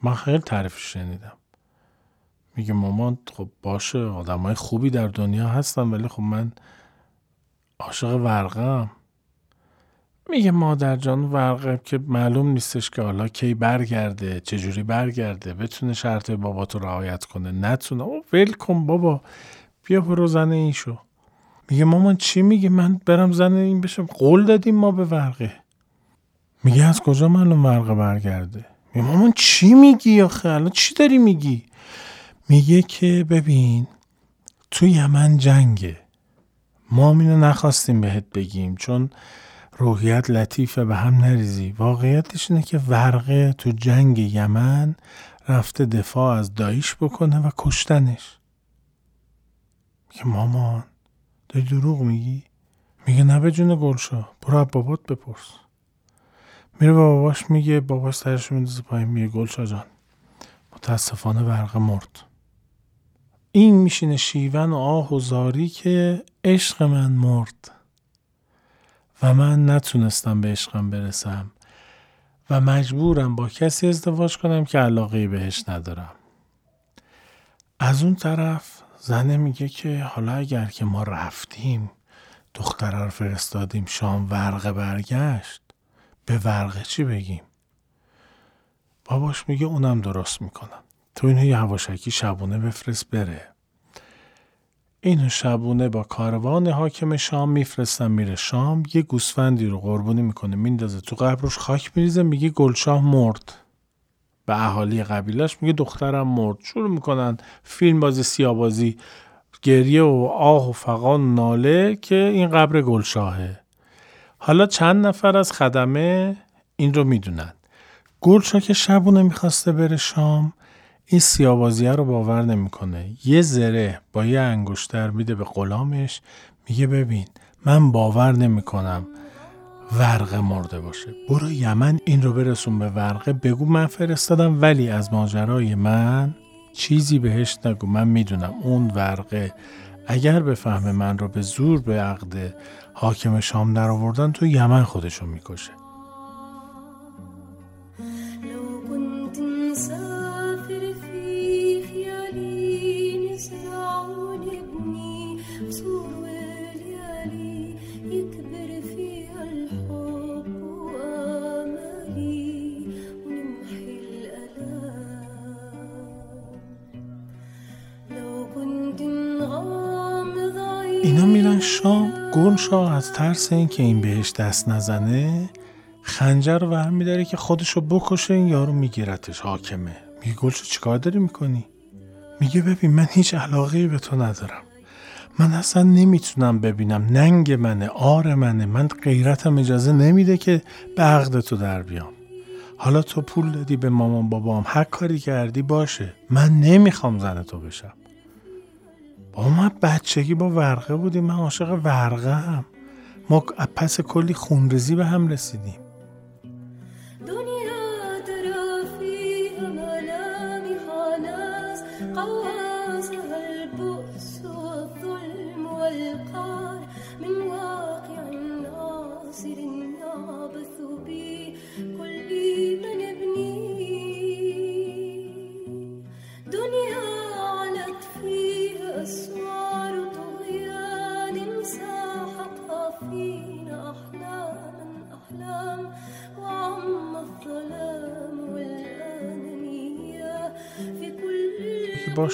من خیلی تعریف شنیدم. میگه مامان خب باشه آدم های خوبی در دنیا هستن ولی خب من عاشق ورقم. میگه مادر جان ورقه که معلوم نیستش که حالا کی برگرده چجوری برگرده بتونه شرط بابا تو رعایت کنه. نتونه. او ول کن بابا. بیا برو زن این شو. میگه مامان چی میگه؟ من برم زن این بشم. قول دادیم ما به ورقه. میگه از کجا معلوم ورقه برگرده؟ میگه مامان چی میگی آخه؟ الان چی داری میگی؟ میگه که ببین تو یمن جنگه. ما اینو نخواستیم بهت بگیم چون روحیت لطیفه به هم نریزی. واقعیتش اینه که ورقه تو جنگ یمن رفته دفاع از دایش بکنه و کشتنش. میگه مامان داری دروغ میگی؟ میگه نه به جون گلشا برو بابات بپرس. میره به باباش میگه باباش سرش میندازه پایین میگه گلشا جان متاسفانه ورقه مرد. این میشینه شیون و آه و زاری که عشق من مرد و من نتونستم به عشقم برسم و مجبورم با کسی ازدواج کنم که علاقه بهش ندارم. از اون طرف زنه میگه که حالا اگر که ما رفتیم دختره رو فرستادیم شام ورقه برگشت به ورقه چی بگیم؟ باباش میگه اونم درست می‌کنم. تو اینو یواشکی شبونه بفرست بره. اینو شبونه با کاروان حاکم شام میفرستم میره. شام یه گوسفندی رو قربونی می‌کنه میندازه تو قبرش خاک میریزه میگه گلشاه مرد. به اهالی قبیلش میگه دخترم مرد. شروع می‌کنن فیلم بازی سیابازی گریه و آه و فقان ناله که این قبر گلشاهه. حالا چند نفر از خدمه این رو می‌دونن. گلشاه که شبونه می‌خواسته بره شام این سیابازیه رو باور نمی‌کنه. یه زره با یه انگشتر میده به غلامش میگه ببین من باور نمی‌کنم ورقه مرده باشه. برو یمن این رو برسون به ورقه بگو من فرستادم ولی از ماجرای من چیزی بهش نگو. من می‌دونم اون ورقه اگر به فهم من رو به زور به عقد حاکم شام در آوردن تو یمن خودشو می‌کشه. گلشاه از ترس اینکه این بهش دست نزنه خنجر رو ور میداره که خودشو بکشه این یارو میگیرتش حاکمه. میگه گلشاه چیکار داری می‌کنی؟ میگه ببین من هیچ علاقه به تو ندارم. من اصلا نمی‌تونم ببینم ننگ منه آر منه. من غیرتم اجازه نمیده که به تو در بیام. حالا تو پول دادی به مامان بابام. هر کاری کردی باشه. من نمی‌خوام زن تو بشم. با ما بچگی با ورقه بودیم. من عاشق ورقه هم ما پس کلی خونریزی به هم رسیدیم. باش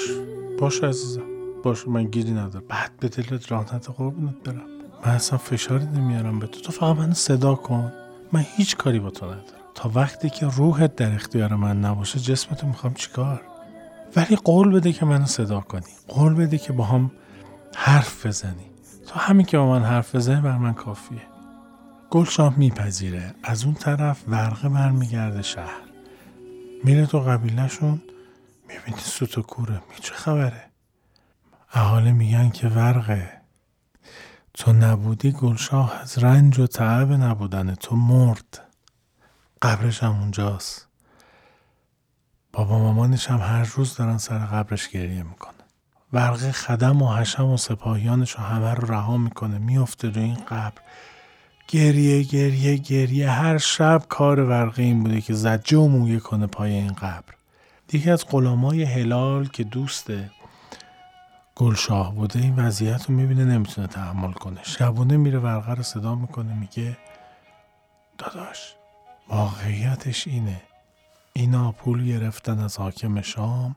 باش عزیزم باش من گیری ندارم. بعد به دلت راحت قربونت برم. من اصلا فشاری نمیارم به تو. تو فقط من صدا کن. من هیچ کاری با تو ندارم. تا وقتی که روحت در اختیار من نباشه جسمتو می‌خوام چیکار؟ ولی قول بده که منو صدا کنی. قول بده که با هم حرف بزنی. تو همین که با من حرف بزنی بر من کافیه. گلشاه میپذیره. از اون طرف ورقه برمیگرده شهر. میره تو قبیلهشون. می‌بینی سوت و کوره می چه خبره؟ احاله میگن که ورقه. تو نبودی گلشاه از رنج و تعب نبودن تو مرد. قبرش هم اونجاست. بابا مامانش هم هر روز دارن سر قبرش گریه می‌کنه ورقه خدم و حشم و سپاهیانش رو همه رو رها می‌کنه. میفته رو این قبر. گریه گریه گریه. هر شب کار ورقه این بوده که زجه و مویه کنه پای این قبر. یکی از غلامای هلال که دوست گلشاه بوده این وضعیت رو می‌بینه نمی‌تونه تحمل کنه. شبونه میره ورقه رو صدا می‌کنه میگه داداش واقعیتش اینه. اینا پول گرفتن از حاکم شام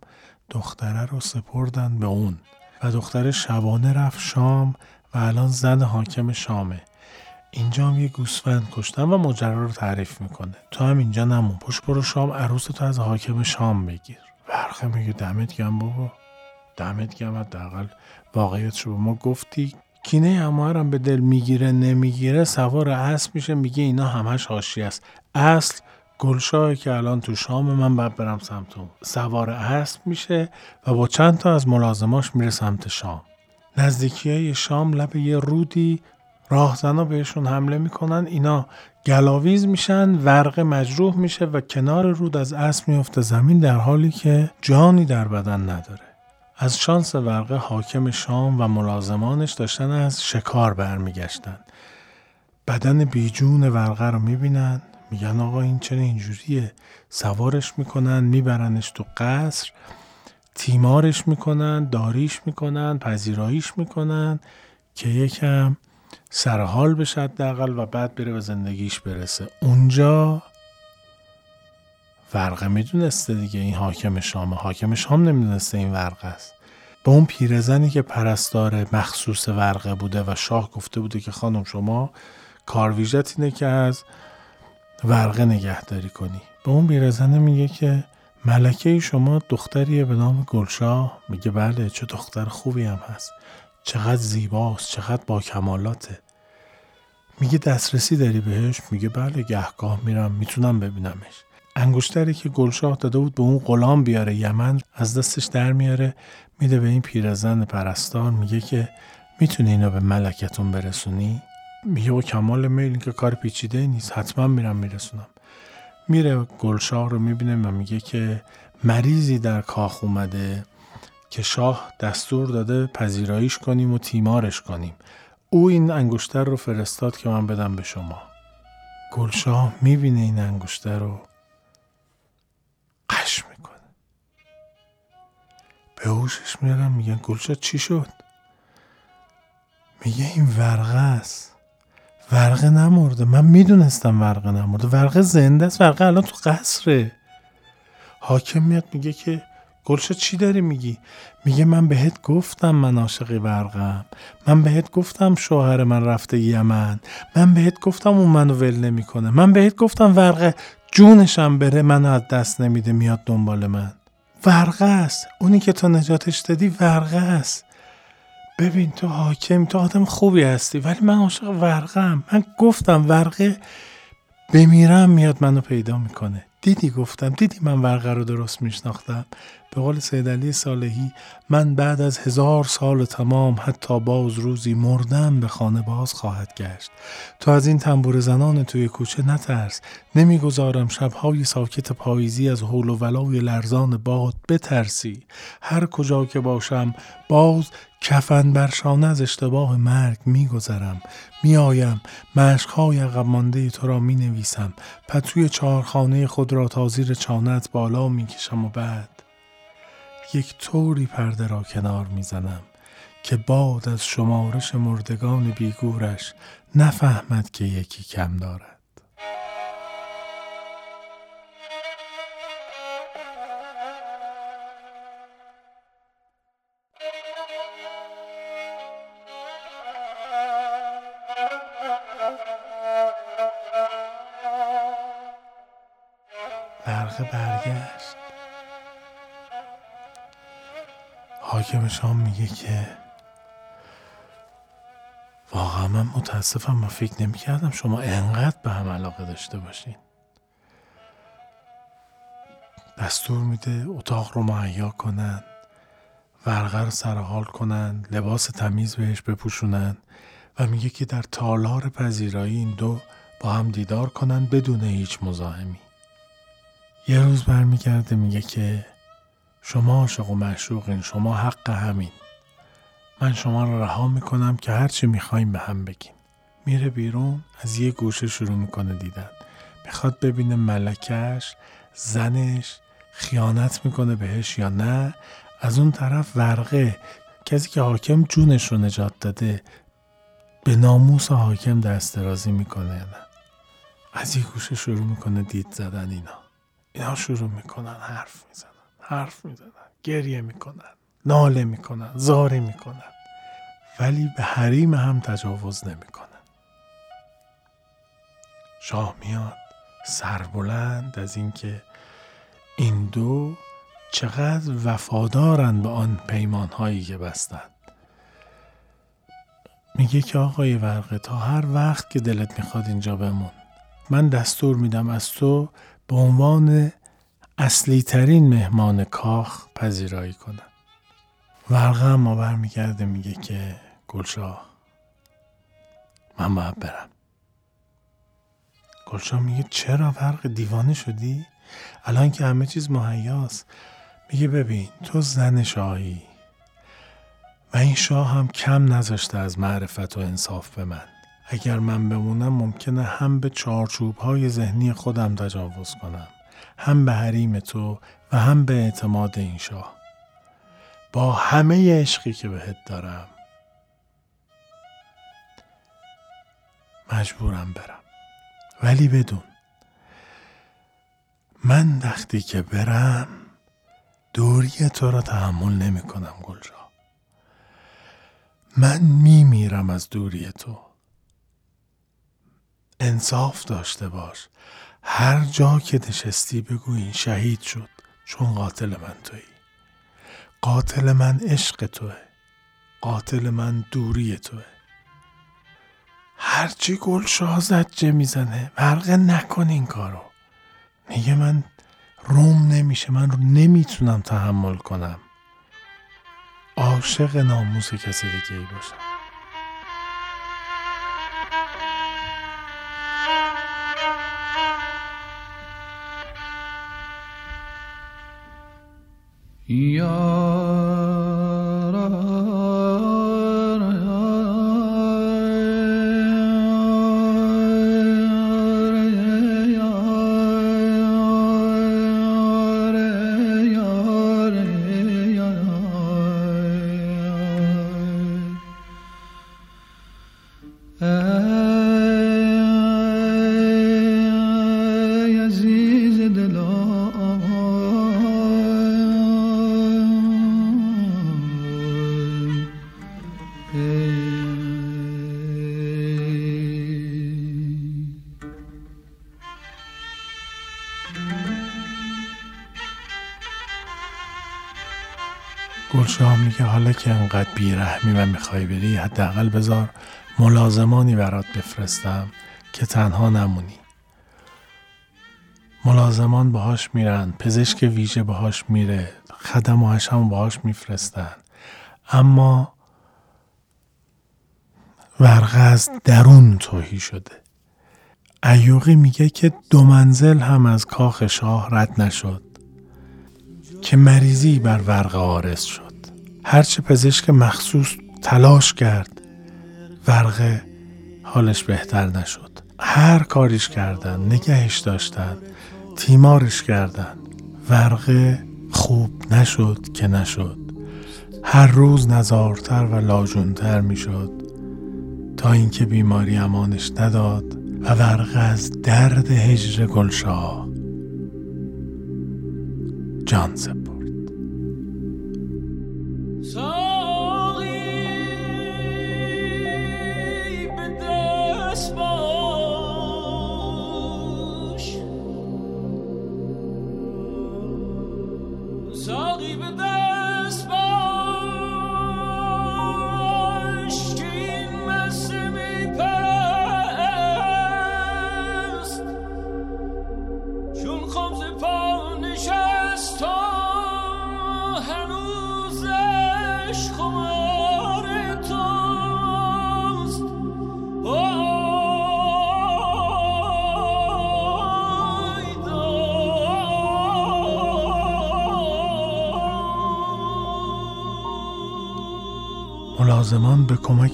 دختره رو سپردن به اون. و دختره شبانه رفت شام و الان زن حاکم شامه. اینجا هم یه گوسفند کشتن و ماجرا رو تعریف می‌کنه. تو هم اینجا نمون پشت برو شام عروس تو از حاکم شام بگیر. برخه میگه دمت گم بابا. دمت گم حداقل واقعیت رو به ما گفتی. کینه هم به دل می‌گیره نمی‌گیره سوار اسب میشه میگه اینا همش حاشی است. اصل گلشاه که الان تو شام من باید برم سمت اون. سوار اسب میشه و با چند تا از ملازماش میره سمت شام. نزدیکی های شام لب یه رودی راهزنا بهشون حمله می‌کنن اینا گلاویز میشن ورق مجروح میشه و کنار رود از اسب میفته زمین در حالی که جانی در بدن نداره. از شانس ورقه حاکم شام و ملازمانش داشتن از شکار برمیگشتن. بدن بیجون ورقه رو می‌بینن میگن آقا این چرا اینجوریه؟ سوارش می‌کنن میبرنش تو قصر تیمارش می‌کنن داریش می‌کنن پذیراییش می‌کنن که یکم سرحال بشه حداقل و بعد بره به زندگیش برسه. اونجا ورقه می‌دونسته دیگه این حاکم شامه حاکم شام نمی‌دونسته این ورقه است. به اون پیرزنی که پرستار مخصوص ورقه بوده و شاه گفته بوده که خانم شما کارویژت اینه که از ورقه نگهداری کنی. به اون پیرزنه میگه که ملکه شما دختریه به نام گلشاه. میگه بله چه دختر خوبی هم هست. چقدر زیباست چقدر با کمالاته. میگه دسترسی داری بهش؟ میگه بله گهگاه میرم می‌تونم ببینمش. انگشتری که گلشاه داده بود به اون غلام بیاره یمن از دستش در میاره میده به این پیرزن پرستار میگه که می‌تونی اینو به ملکتون برسونی؟ میگه با کمال میل که کار پیچیده نیست حتما میرم میرسونم. میره گلشاه رو می‌بینه و میگه که مریضی در کاخ اومده. که شاه دستور داده پذیراییش کنیم و تیمارش کنیم. او این انگشتر رو فرستاد که من بدم به شما. گلشاه می‌بینه این انگشتر رو. قش می‌کنه. به هوشش میارم میگن گلشاه چی شد؟ میگه این ورقه است. ورقه نمرده. من می‌دونستم ورقه نمرده. ورقه زنده است. ورقه الان تو قصره. حاکم میاد میگه که گلشا چی داری میگی؟ میگه من بهت گفتم من عاشق ورقم من بهت گفتم شوهر من رفته یمن. من بهت گفتم اون منو ول نمی‌کنه. من بهت گفتم ورقه جونشم بره منو از دست نمیده میاد دنبال من. ورقه است. اونی که تو نجاتش دادی ورقه است. ببین تو حاکم تو آدم خوبی هستی ولی من عاشق ورقم. من گفتم ورقه بمیرم میاد منو پیدا می‌کنه. دیدی گفتم دیدی من ورقه رو درست میشناختم. به قول سید علی صالحی من بعد از هزار سال تمام حتی باز روزی مردم به خانه باز خواهد گشت. تو از این تنبور زنان توی کوچه نترس. نمی‌گذارم شبهای ساکت پاییزی از حول و ولای لرزان باد بترسی. هر کجا که باشم باز کفن برشانه از اشتباه مرگ میگذرم. میآیم مشقهای عقب مانده تو را می نویسم پتوی چهارخانه خود را تا زیر چانت بالا می‌کشم و بعد یک طوری پرده را کنار می‌زنم که باد از شمارش مردگان بیگورش نفهمد که یکی کم دارد. حاکم شام میگه که واقعا من متاسفم ما فکر نمی کردم شما انقدر به هم علاقه داشته باشین. دستور میده اتاق رو مهیا کنن ورقه رو سرحال کنن لباس تمیز بهش بپوشونن و میگه که در تالار پذیرایی این دو با هم دیدار کنن بدون هیچ مزاحمی. یه روز برمیگرده میگه که شما عاشق و معشوقین شما حق همین. من شما رو رها می‌کنم که هرچی می‌خوایم به هم بگین. میره بیرون از یه گوشه شروع می‌کنه دیدن. می‌خواد ببینه ملکش زنش خیانت می‌کنه بهش یا نه. از اون طرف ورقه کسی که حاکم جونش رو نجات داده به ناموس حاکم دست درازی می‌کنه نه؟ از یه گوشه شروع می‌کنه دید زدن اینا. اینا شروع می‌کنن حرف می‌زنن. حرف می‌زنن گریه می‌کنن ناله می‌کنن زاری می‌کنن. ولی به حریم هم تجاوز نمی‌کنن. شاه میاد سربلند از اینکه این دو چقدر وفادارند به آن پیمان هایی که بستند میگه که آقای ورقه تا هر وقت که دلت می‌خواد اینجا بمون. من دستور میدم از تو به عنوان اصلی ترین مهمان کاخ پذیرایی کنن ورقه هم برمیگرده میگه که گلشاه من باید برم. گلشاه میگه چرا ورق دیوانه شدی؟ الان که همه چیز مهیاست. میگه ببین تو زن شاهی و این شاه هم کم نذاشته از معرفت و انصاف به من. اگر من بمونم ممکنه هم به چارچوب های ذهنی خودم تجاوز کنم. هم به حریم تو و هم به اعتماد این شاه. با همه عشقی که بهت دارم. مجبورم برم. ولی بدون. من وقتی که برم دوری تو را تحمل نمی کنم گلجا من می میرم از دوری تو. انصاف داشته باش. هر جا که نشستی بگو این شهید شد چون قاتل من تویی. قاتل من عشق توه قاتل من دوری توه. هرچی گل زجه می‌زنه ورقه نکن این کارو. میگه من روم نمیشه من رو نمی‌تونم تحمل کنم. عاشق ناموس کسی دیگه ای باشم. گلشاه میگه حالا که انقدر بیرحمی و می‌خوای بری حداقل بذار ملازمانی برات بفرستم که تنها نمونی. ملازمان باهاش میرن پزشک ویژه باهاش میره خدم و هم باهاش میفرستن. اما ورقه از درون توهی شده. ایوقی میگه که دو منزل هم از کاخ شاه رد نشد که مریضی بر ورقه آرز شد. هرچه پزشک مخصوص تلاش کرد ورقه حالش بهتر نشد. هر کاریش کردن نگهش داشتن تیمارش کردن ورقه خوب نشد که نشد. هر روز نزارتر و لاجونتر می‌شد. تا اینکه بیماری امانش نداد و ورقه از درد هجر گلشاه. جان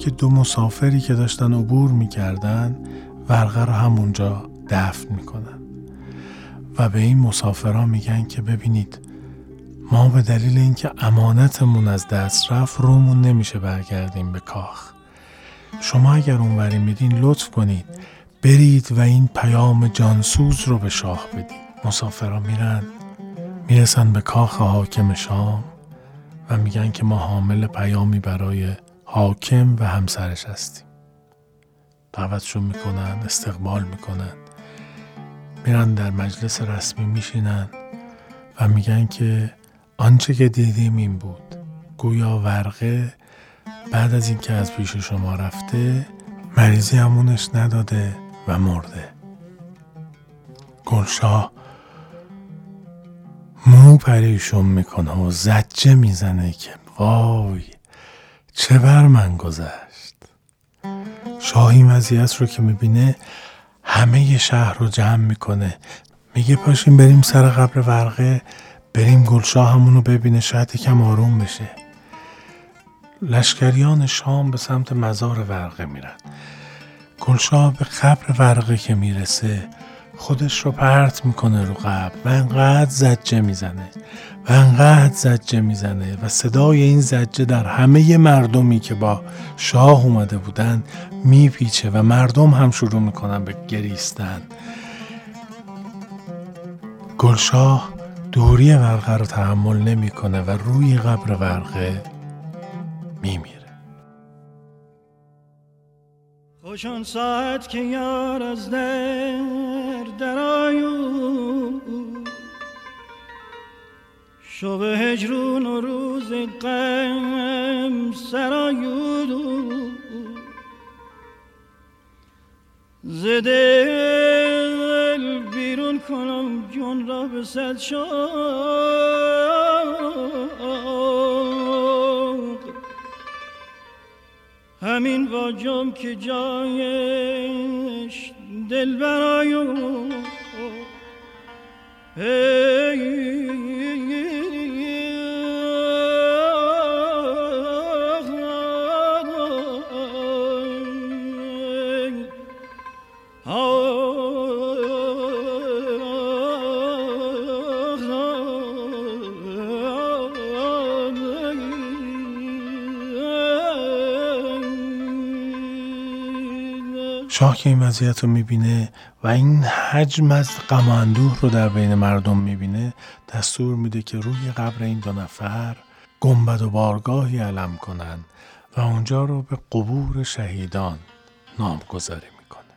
کمک دو مسافری که داشتن عبور می‌کردن ورقه رو همونجا دفن می‌کنن. و به این مسافران میگن که ببینید ما به دلیل اینکه امانتمون از دست رفت رومون نمیشه برگردیم به کاخ. شما اگر اونوری میدین لطف کنید. برید و این پیام جانسوز رو به شاه بدید. مسافران میرن می‌رسن به کاخ حاکم شام و میگن که ما حامل پیامی برای حاکم و همسرش هستیم. دعوتشون می‌کنن استقبال می‌کنن. میرن در مجلس رسمی میشینن و میگن که آنچه که دیدیم این بود. گویا ورقه بعد از اینکه از پیش شما رفته مریضی همونش نداده و مرده. گلشاه مو پریشون می‌کنه و زجه می‌زنه که وای چه بر من گذشت؟ شاه این وضعیت رو که می‌بینه همه شهر رو جمع می‌کنه. میگه پاشیم بریم سر قبر ورقه بریم گلشاه همون رو ببینه شاید یکم آروم بشه. لشکریان شام به سمت مزار ورقه میرن. گلشاه به قبر ورقه که می‌رسه خودش رو پرت می‌کنه رو قبل و انقدر زجه می‌زنه و انقدر زجه می‌زنه و صدای این زجه در همه مردمی که با شاه اومده بودن میپیچه و مردم هم شروع می‌کنن به گریستن. گلشاه دوری ورقه رو تحمل نمی‌کنه و روی قبر ورقه میمیره. خوشا آن ساعت که یار از در درآیو شب هجرون و روز غم سرآیو ز دل بیرون کنم جون را به صد همین واجم که جایش دل برایو شاه که این وضعیت رو می‌بینه و این حجم از غم و اندوه رو در بین مردم می‌بینه دستور میده که روی قبر این دو نفر گنبد و بارگاهی علم کنن و اونجا رو به قبور شهیدان نامگذاری می‌کنه.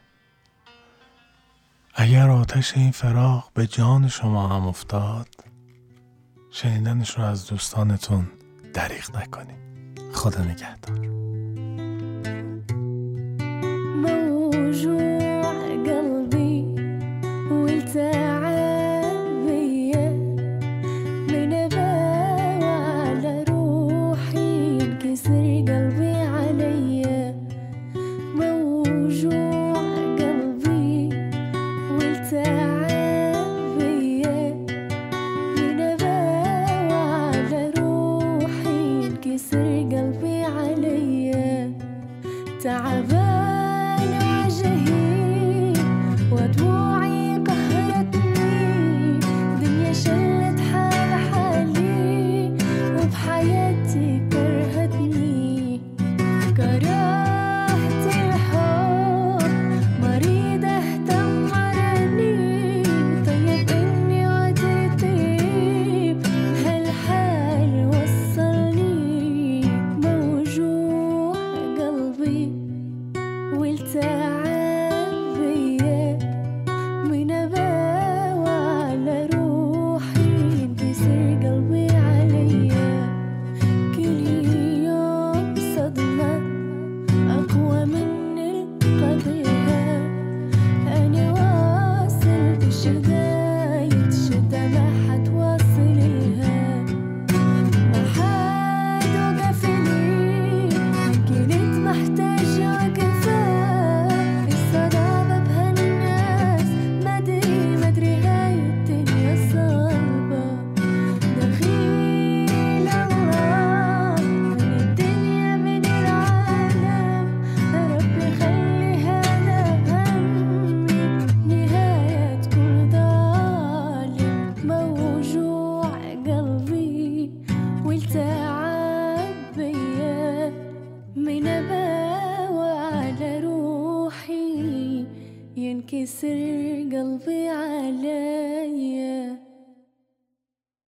اگر آتش این فراغ به جان شما هم افتاد شنیدنش رو از دوستانتون دریغ نکنید. خدا نگهدار. قلبي والتعب بيا من روحي ينكسر قلبي قلبي والتعب بيا من روحي ينكسر قلبي تعبان